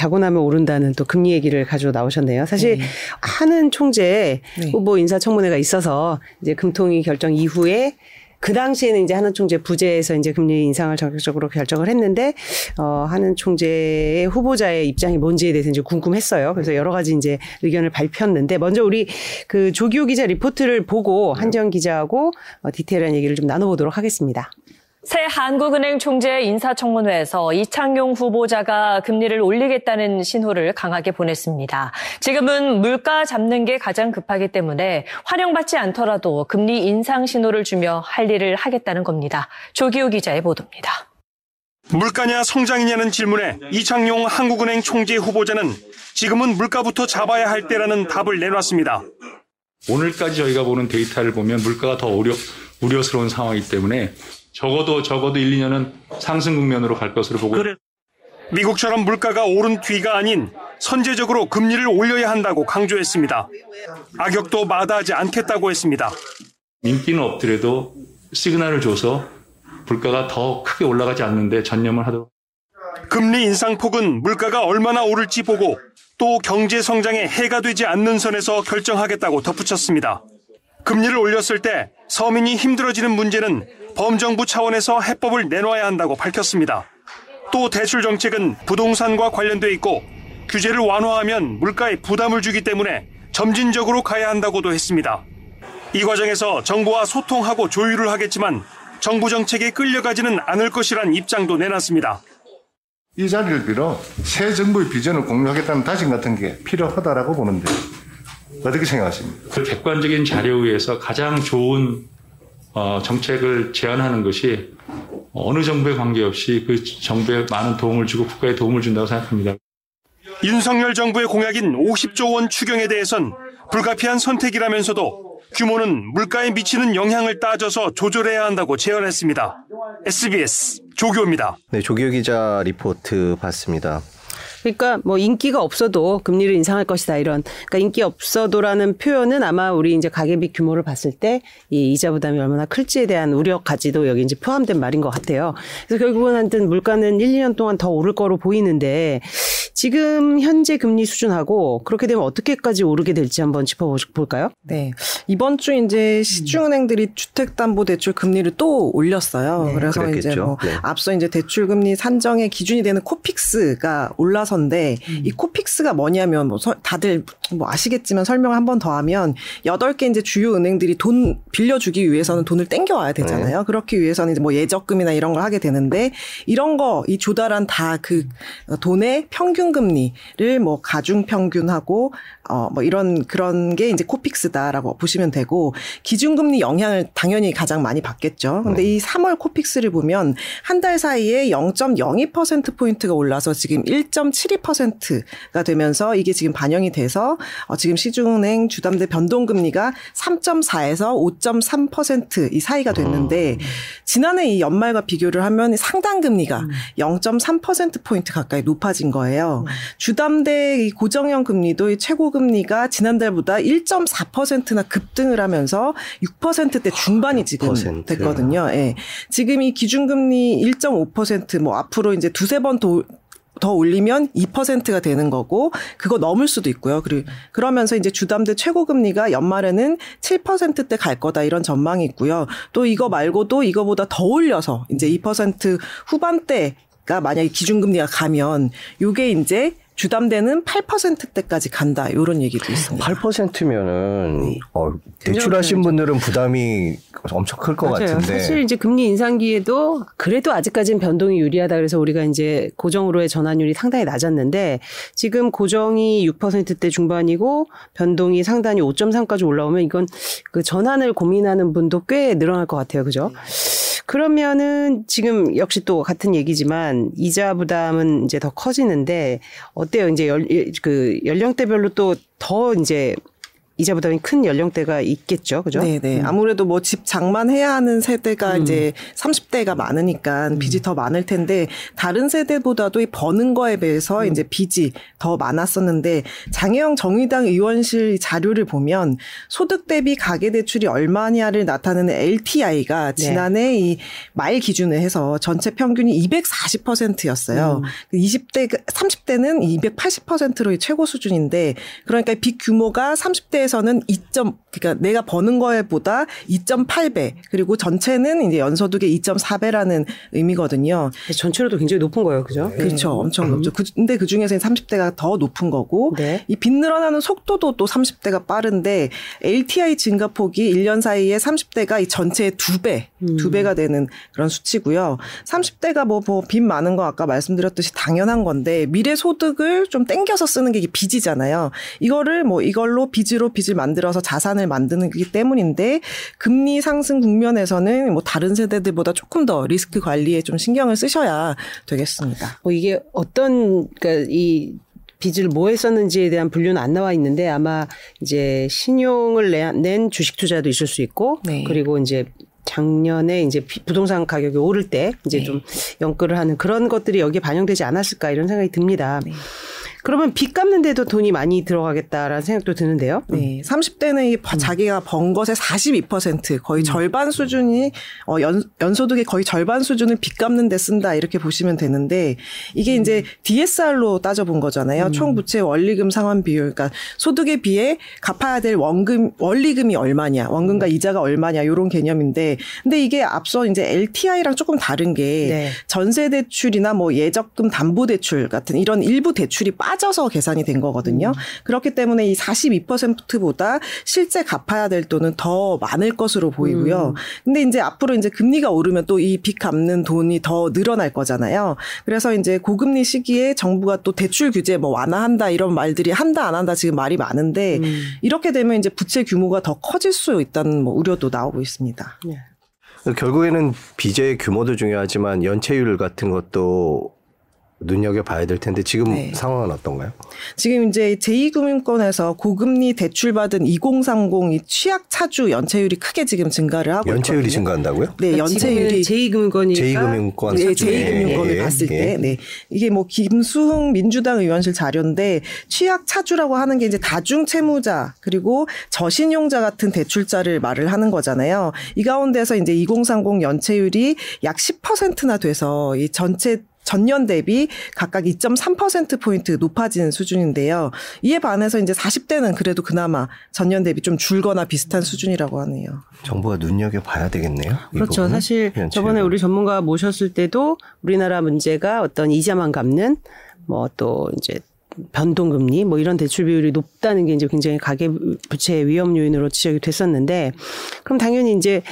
자고 나면 오른다는 또 금리 얘기를 가지고 나오셨네요. 사실 네. 하는 총재 네. 후보 인사청문회가 있어서 이제 금통위 결정 이후에 그 당시에는 이제 하는 총재 부재에서 이제 금리 인상을 적극적으로 결정을 했는데 어 하는 총재의 후보자의 입장이 뭔지에 대해서 이제 궁금했어요. 그래서 여러 가지 이제 의견을 발표했는데 먼저 우리 그 조기호 기자 리포트를 보고 한정 기자하고 어 디테일한 얘기를 좀 나눠보도록 하겠습니다. 새 한국은행 총재 인사청문회에서 이창용 후보자가 금리를 올리겠다는 신호를 강하게 보냈습니다. 지금은 물가 잡는 게 가장 급하기 때문에 환영받지 않더라도 금리 인상 신호를 주며 할 일을 하겠다는 겁니다. 조기우 기자의 보도입니다. 물가냐 성장이냐는 질문에 이창용 한국은행 총재 후보자는 지금은 물가부터 잡아야 할 때라는 답을 내놨습니다. 오늘까지 저희가 보는 데이터를 보면 물가가 더 우려, 우려스러운 상황이기 때문에 적어도 적어도 1, 2년은 상승 국면으로 갈 것으로 보고 그래. 미국처럼 물가가 오른 뒤가 아닌 선제적으로 금리를 올려야 한다고 강조했습니다. 악역도 마다하지 않겠다고 했습니다. 인기는 없더라도 시그널을 줘서 물가가 더 크게 올라가지 않는데 전념을 하도록. 금리 인상폭은 물가가 얼마나 오를지 보고 또 경제 성장에 해가 되지 않는 선에서 결정하겠다고 덧붙였습니다. 금리를 올렸을 때 서민이 힘들어지는 문제는 범정부 차원에서 해법을 내놓아야 한다고 밝혔습니다. 또 대출 정책은 부동산과 관련돼 있고 규제를 완화하면 물가에 부담을 주기 때문에 점진적으로 가야 한다고도 했습니다. 이 과정에서 정부와 소통하고 조율을 하겠지만 정부 정책에 끌려가지는 않을 것이란 입장도 내놨습니다. 이 자리를 빌어 새 정부의 비전을 공유하겠다는 다짐 같은 게 필요하다라고 보는데 어떻게 생각하십니까? 그 객관적인 자료에 의해서 가장 좋은 어, 정책을 제안하는 것이 어느 정부에 관계없이 그 정부에 많은 도움을 주고 국가에 도움을 준다고 생각합니다. 윤석열 정부의 공약인 50조 원 추경에 대해선 불가피한 선택이라면서도 규모는 물가에 미치는 영향을 따져서 조절해야 한다고 제언했습니다. SBS 조교입니다. 네, 조교 기자 리포트 봤습니다. 그러니까 뭐 인기가 없어도 금리를 인상할 것이다 이런 그러니까 인기 없어도라는 표현은 아마 우리 이제 가계비 규모를 봤을 때 이 이자 부담이 얼마나 클지에 대한 우려까지도 여기 이제 포함된 말인 것 같아요. 그래서 결국은 하여튼 물가는 1, 2년 동안 더 오를 거로 보이는데 지금 현재 금리 수준하고 그렇게 되면 어떻게까지 오르게 될지 한번 짚어볼까요? 네. 이번 주 이제 시중은행들이 주택담보대출 금리를 또 올렸어요. 네. 그래서 그랬겠죠. 이제 뭐 네. 앞서 이제 대출금리 산정의 기준이 되는 코픽스가 올라선데 음. 이 코픽스가 뭐냐면 뭐 다들 뭐 아시겠지만 설명을 한 번 더 하면 여덟 개 이제 주요 은행들이 돈 빌려주기 위해서는 돈을 땡겨와야 되잖아요. 네. 그렇기 위해서는 이제 뭐 예적금이나 이런 걸 하게 되는데 이런 거 이 조달한 다 그 돈의 평균 기준금리를 뭐 가중 평균하고 어 뭐 이런 그런 게 이제 코픽스다라고 보시면 되고 기준금리 영향을 당연히 가장 많이 받겠죠. 근데 이 3월 코픽스를 보면 한 달 사이에 0.02% 포인트가 올라서 지금 1.72%가 되면서 이게 지금 반영이 돼서 어 지금 시중은행 주담대 변동금리가 3.4에서 5.3%이 사이가 됐는데 지난해 이 연말과 비교를 하면 상당 금리가 0.3% 포인트 가까이 높아진 거예요. 주담대 이 고정형 금리도 최고 금리가 지난달보다 1.4%나 급등을 하면서 6%대 중반이 지금 6%. 됐거든요. 예. 네. 지금 이 기준금리 1.5%뭐 앞으로 이제 두세 번더 더 올리면 2%가 되는 거고 그거 넘을 수도 있고요. 그리고 그러면서 이제 주담대 최고 금리가 연말에는 7%대 갈 거다 이런 전망이 있고요. 또 이거 말고도 이거보다 더 올려서 이제 2% 후반대 가 만약에 기준금리가 가면 요게 이제 주담대는 8%대까지 간다. 이런 얘기도 있습니다. 8%면은 어, 대출하신 분들은 부담이 엄청 클 것 같은데. 사실 이제 금리 인상기에도 그래도 아직까지는 변동이 유리하다 그래서 우리가 이제 고정으로의 전환율이 상당히 낮았는데 지금 고정이 6%대 중반이고 변동이 상단이 5.3까지 올라오면 이건 그 전환을 고민하는 분도 꽤 늘어날 것 같아요. 그죠? 그러면은 지금 역시 또 같은 얘기지만 이자 부담은 이제 더 커지는데 어 때요? 이제 열, 그 연령대별로 또 더 이제 이자 부담이 큰 연령대가 있겠죠. 그죠? 네, 네. 음. 아무래도 뭐 집 장만해야 하는 세대가 음. 이제 30대가 많으니까 음. 빚이 더 많을 텐데 다른 세대보다도 이 버는 거에 비해서 음. 이제 빚이 더 많았었는데 장혜영 정의당 의원실 자료를 보면 소득 대비 가계 대출이 얼마냐를 나타내는 LTI가 네. 지난해 네. 이말 기준을 해서 전체 평균이 240%였어요. 음. 20대 30대는 280%로 최고 수준인데 그러니까 빚 규모가 30대에서 는 2. 그러니까 내가 버는 거에보다 2.8배 그리고 전체는 이제 연소득의 2.4배라는 의미거든요. 전체로도 굉장히 높은 거예요, 그죠? 네. 그렇죠, 엄청 음. 높죠. 그, 근데 그 중에서 30대가 더 높은 거고 네. 이빚 늘어나는 속도도 또 30대가 빠른데 LTI 증가폭이 1년 사이에 30대가 이 전체의 두 배, 음. 두 배가 되는 그런 수치고요. 30대가 뭐, 뭐빚 많은 거 아까 말씀드렸듯이 당연한 건데 미래 소득을 좀 땡겨서 쓰는 게 빚이잖아요. 이거를 뭐 이걸로 빚으로 빚을 만들어서 자산을 만드는 거기 때문인데 금리 상승 국면에서는 뭐 다른 세대들보다 조금 더 리스크 관리에 좀 신경을 쓰셔야 되겠습니다. 뭐 이게 어떤 그러니까 이 빚을 뭐 했었는지에 대한 분류는 안 나와 있는데 아마 이제 신용을 낸 주식 투자도 있을 수 있고 네. 그리고 이제 작년에 이제 부동산 가격이 오를 때 이제 네. 좀 연끌을 하는 그런 것들이 여기에 반영되지 않았을까 이런 생각이 듭니다. 네. 그러면 빚 갚는데도 돈이 많이 들어가겠다라는 생각도 드는데요. 네. 30대는 이 음. 자기가 번 것의 42% 거의 음. 절반 수준이 어, 연, 연소득의 거의 절반 수준을 빚 갚는 데 쓴다 이렇게 보시면 되는데 이게 음. 이제 DSR로 따져본 거잖아요. 음. 총 부채 원리금 상환 비율. 그러니까 소득에 비해 갚아야 될 원금 원리금이 얼마냐, 원금과 음. 이자가 얼마냐 이런 개념인데 근데 이게 앞서 이제 LTI랑 조금 다른 게 네. 전세 대출이나 뭐 예적금 담보 대출 같은 이런 일부 대출이 빠 빠져서 계산이 된 거거든요. 음. 그렇기 때문에 이 42%보다 실제 갚아야 될 돈은 더 많을 것으로 보이고요. 음. 근데 이제 앞으로 이제 금리가 오르면 또 이 빚 갚는 돈이 더 늘어날 거잖아요. 그래서 이제 고금리 시기에 정부가 또 대출 규제 뭐 완화한다 이런 말들이 한다 안 한다 지금 말이 많은데 음. 이렇게 되면 이제 부채 규모가 더 커질 수 있다는 뭐 우려도 나오고 있습니다. 네. 결국에는 빚의 규모도 중요하지만 연체율 같은 것도 눈여겨 봐야 될 텐데 지금 네. 상황은 어떤가요? 지금 이제 제2금융권에서 고금리 대출 받은 2030이 취약 차주 연체율이 크게 지금 증가를 하고 연체율이 있거든요. 증가한다고요? 네, 연체율이 제2금융권이 제2금융권 네, 제2금융권을 예, 봤을 예. 때 네. 이게 뭐 김수흥 민주당 의원실 자료인데 취약 차주라고 하는 게 이제 다중 채무자 그리고 저신용자 같은 대출자를 말을 하는 거잖아요. 이 가운데서 이제 2030 연체율이 약 10%나 돼서 이 전체 전년 대비 각각 2.3%포인트 높아진 수준인데요. 이에 반해서 이제 40대는 그래도 그나마 전년 대비 좀 줄거나 비슷한 수준이라고 하네요. 정부가 눈여겨봐야 되겠네요. 그렇죠. 사실 저번에 우리 전문가 모셨을 때도 우리나라 문제가 어떤 이자만 갚는 뭐 또 이제 변동금리 뭐 이런 대출 비율이 높다는 게 이제 굉장히 가계 부채 위험 요인으로 지적이 됐었는데 그럼 당연히 이제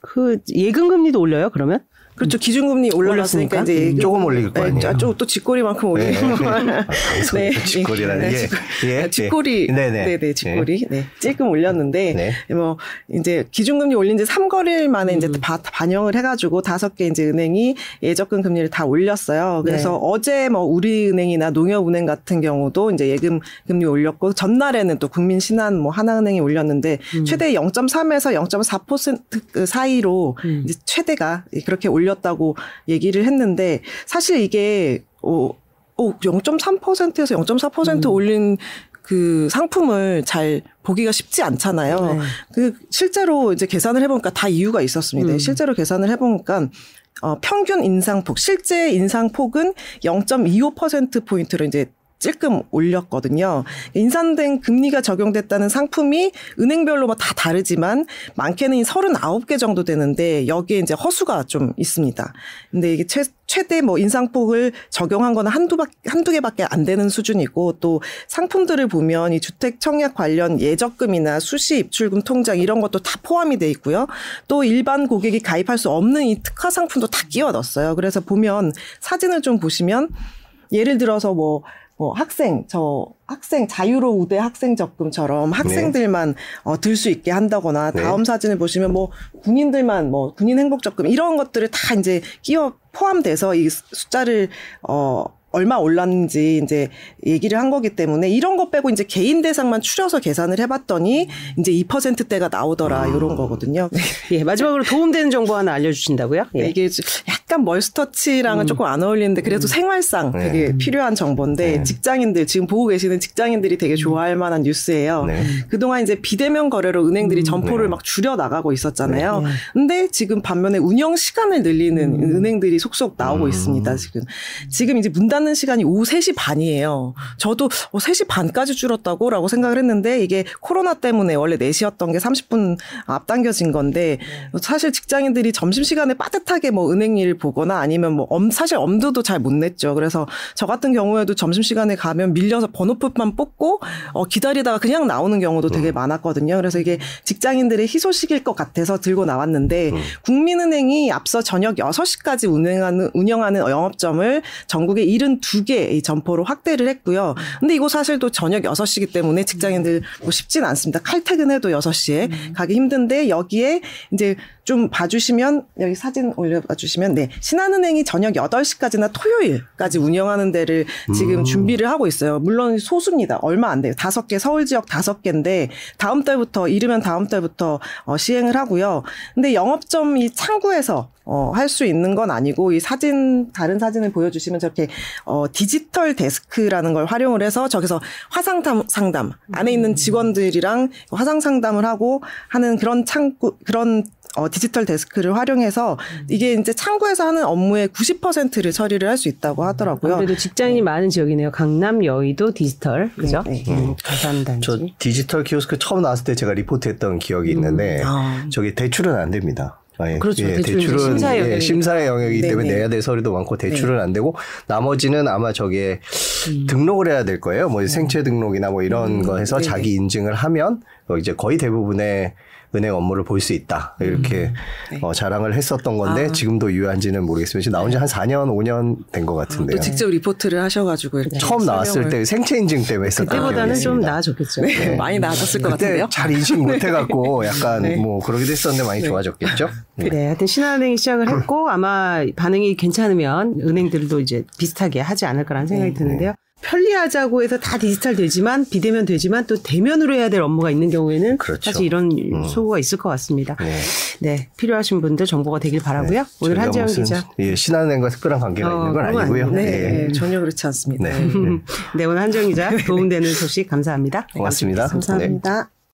그 예금 금리도 올려요 그러면? 그렇죠. 기준금리 올라갔으니까 이제 음, 조금 올릴 거 네, 아니에요. 네, 또 직거리만큼 올리는 네. 거. 네. 직거리라는 게. 예. 예. 직거리. 네네. 네네. 직거리. 네. 찔끔 올렸는데 네. 뭐 이제 기준금리 올린 지 3거래일 만에 음. 이제 바, 반영을 해가지고 다섯 개 이제 은행이 예적금 금리를 다 올렸어요. 그래서 네. 어제 뭐 우리은행이나 농협은행 같은 경우도 이제 예금 금리 올렸고 전날에는 또 국민신한 뭐 하나은행이 올렸는데 음. 최대 0.3에서 0.4% 사이로 음. 이제 최대가 그렇게 올렸. 올렸다고 얘기를 했는데 사실 이게 어, 어 0.3%에서 0.4% 음. 올린 그 상품을 잘 보기가 쉽지 않잖아요. 네. 그 실제로 이제 계산을 해보니까 다 이유가 있었습니다. 음. 실제로 계산을 해보니까 어, 평균 인상폭, 실제 인상폭은 0.25% 포인트로 이제 찔끔 올렸거든요. 인산된 금리가 적용됐다는 상품이 은행별로 뭐다 다르지만 많게는 39개 정도 되는데 여기에 이제 허수가 좀 있습니다. 근데 이게 최, 최대 뭐 인상폭을 적용한 거는 한두 바, 한두 개밖에 안 되는 수준이고 또 상품들을 보면 이 주택 청약 관련 예적금이나 수시 입출금 통장 이런 것도 다 포함이 돼 있고요. 또 일반 고객이 가입할 수 없는 이 특화 상품도 다 끼워 넣었어요. 그래서 보면 사진을 좀 보시면 예를 들어서 뭐 뭐 학생 저 학생 자유로 우대 학생 적금처럼 학생들만 네. 어, 들 수 있게 한다거나 네. 다음 사진을 보시면 뭐 군인들만 뭐 군인 행복 적금 이런 것들을 다 이제 끼워 포함돼서 이 숫자를 어 얼마 올랐는지 이제 얘기를 한 거기 때문에 이런 거 빼고 이제 개인 대상만 추려서 계산을 해봤더니 이제 2%대가 나오더라 음. 이런 거거든요. 예, 마지막으로 도움되는 정보 하나 알려주신다고요? 예. 이게 약간 멀스터치랑은 음. 조금 안 어울리는데 그래도 음. 생활상 네. 되게 필요한 정보인데 네. 직장인들 지금 보고 계시는 직장인들이 되게 좋아할 만한 뉴스예요. 네. 그동안 이제 비대면 거래로 은행들이 음. 점포를 네. 막 줄여 나가고 있었잖아요. 네. 근데 지금 반면에 운영 시간을 늘리는 음. 은행들이 속속 나오고 음. 있습니다. 지금 지금 이제 문 닫는 시간이 오후 3시 반이에요. 저도 어, 3시 반까지 줄었다고? 라고 생각을 했는데 이게 코로나 때문에 원래 4시였던 게 30분 앞당겨진 건데 사실 직장인들이 점심 시간에 빠듯하게 뭐 은행 일 보거나 아니면 뭐 엄, 사실 엄두도 잘 못 냈죠. 그래서 저 같은 경우에도 점심시간에 가면 밀려서 번호표만 뽑고 어, 기다리다가 그냥 나오는 경우도 되게 음. 많았거든요. 그래서 이게 직장인들의 희소식일 것 같아서 들고 나왔는데 음. 국민은행이 앞서 저녁 6시까지 운영하는, 운영하는 영업점을 전국에 72개 점포로 확대를 했고요. 근데 이거 사실 또 저녁 6시기 때문에 직장인들 뭐 쉽진 않습니다. 칼퇴근해도 6시에 음. 가기 힘든데 여기에 이제 좀 봐주시면 여기 사진 올려봐 주시면 네 신한은행이 저녁 8시까지나 토요일까지 운영하는 데를 지금 음. 준비를 하고 있어요. 물론 소수입니다. 얼마 안 돼요. 다섯 개 서울 지역 다섯 개인데 다음 달부터 이르면 다음 달부터 어, 시행을 하고요. 근데 영업점 이 창구에서 어, 할 수 있는 건 아니고 이 사진 다른 사진을 보여주시면 저렇게 어, 디지털 데스크라는 걸 활용을 해서 저기서 화상 상담 안에 있는 직원들이랑 화상 상담을 하고 하는 그런 창구 그런 어, 디지털 데스크를 활용해서 음. 이게 이제 창구에서 하는 업무의 90%를 처리를 할 수 있다고 하더라고요. 그래도 직장인이 네. 많은 지역이네요. 강남, 여의도, 디지털. 그죠? 네. 네. 음, 가산단지. 저 디지털 키오스크 처음 나왔을 때 제가 리포트했던 기억이 있는데 음. 아. 저기 대출은 안 됩니다. 예, 그렇죠. 예, 대출은 심사의, 영역이 예, 심사의 영역이기 때문에 내야 될 서류도 많고 대출은 네. 안 되고 나머지는 아마 저기에 음. 등록을 해야 될 거예요. 뭐 생체 등록이나 뭐 이런 음. 거 해서 자기 인증을 하면 이제 거의 대부분의 은행 업무를 볼 수 있다 이렇게 음. 네. 어, 자랑을 했었던 건데 아. 지금도 유효한지는 모르겠습니다. 지금 나온 지 한 4년 5년 된 것 같은데요. 또 직접 리포트를 하셔가지고 이렇게 처음 나왔을 때 생체 인증 때문에 했었던 그때보다는 좀 나아졌겠죠. 네. 네. 많이 나아졌을 것 같은데요. 잘 인식 못 해갖고 약간 네. 뭐 그러기도 했었는데 많이 네. 좋아졌겠죠. 네. 네, 하여튼 신한은행이 시작을 했고 아마 반응이 괜찮으면 은행들도 이제 비슷하게 하지 않을 거라는 생각이 드는데요. 편리하자고 해서 다 디지털 되지만 비대면 되지만 또 대면으로 해야 될 업무가 있는 경우에는 그렇죠. 사실 이런 음. 소구가 있을 것 같습니다. 네. 네. 필요하신 분들 정보가 되길 바라고요. 네. 오늘 한지영 기자. 예, 신한은행과 특별한 관계가 어, 있는 건 아니고요. 네. 네. 전혀 그렇지 않습니다. 네, 네 오늘 한지영 기자 도움되는 소식 감사합니다 고맙습니다. 감사합니다.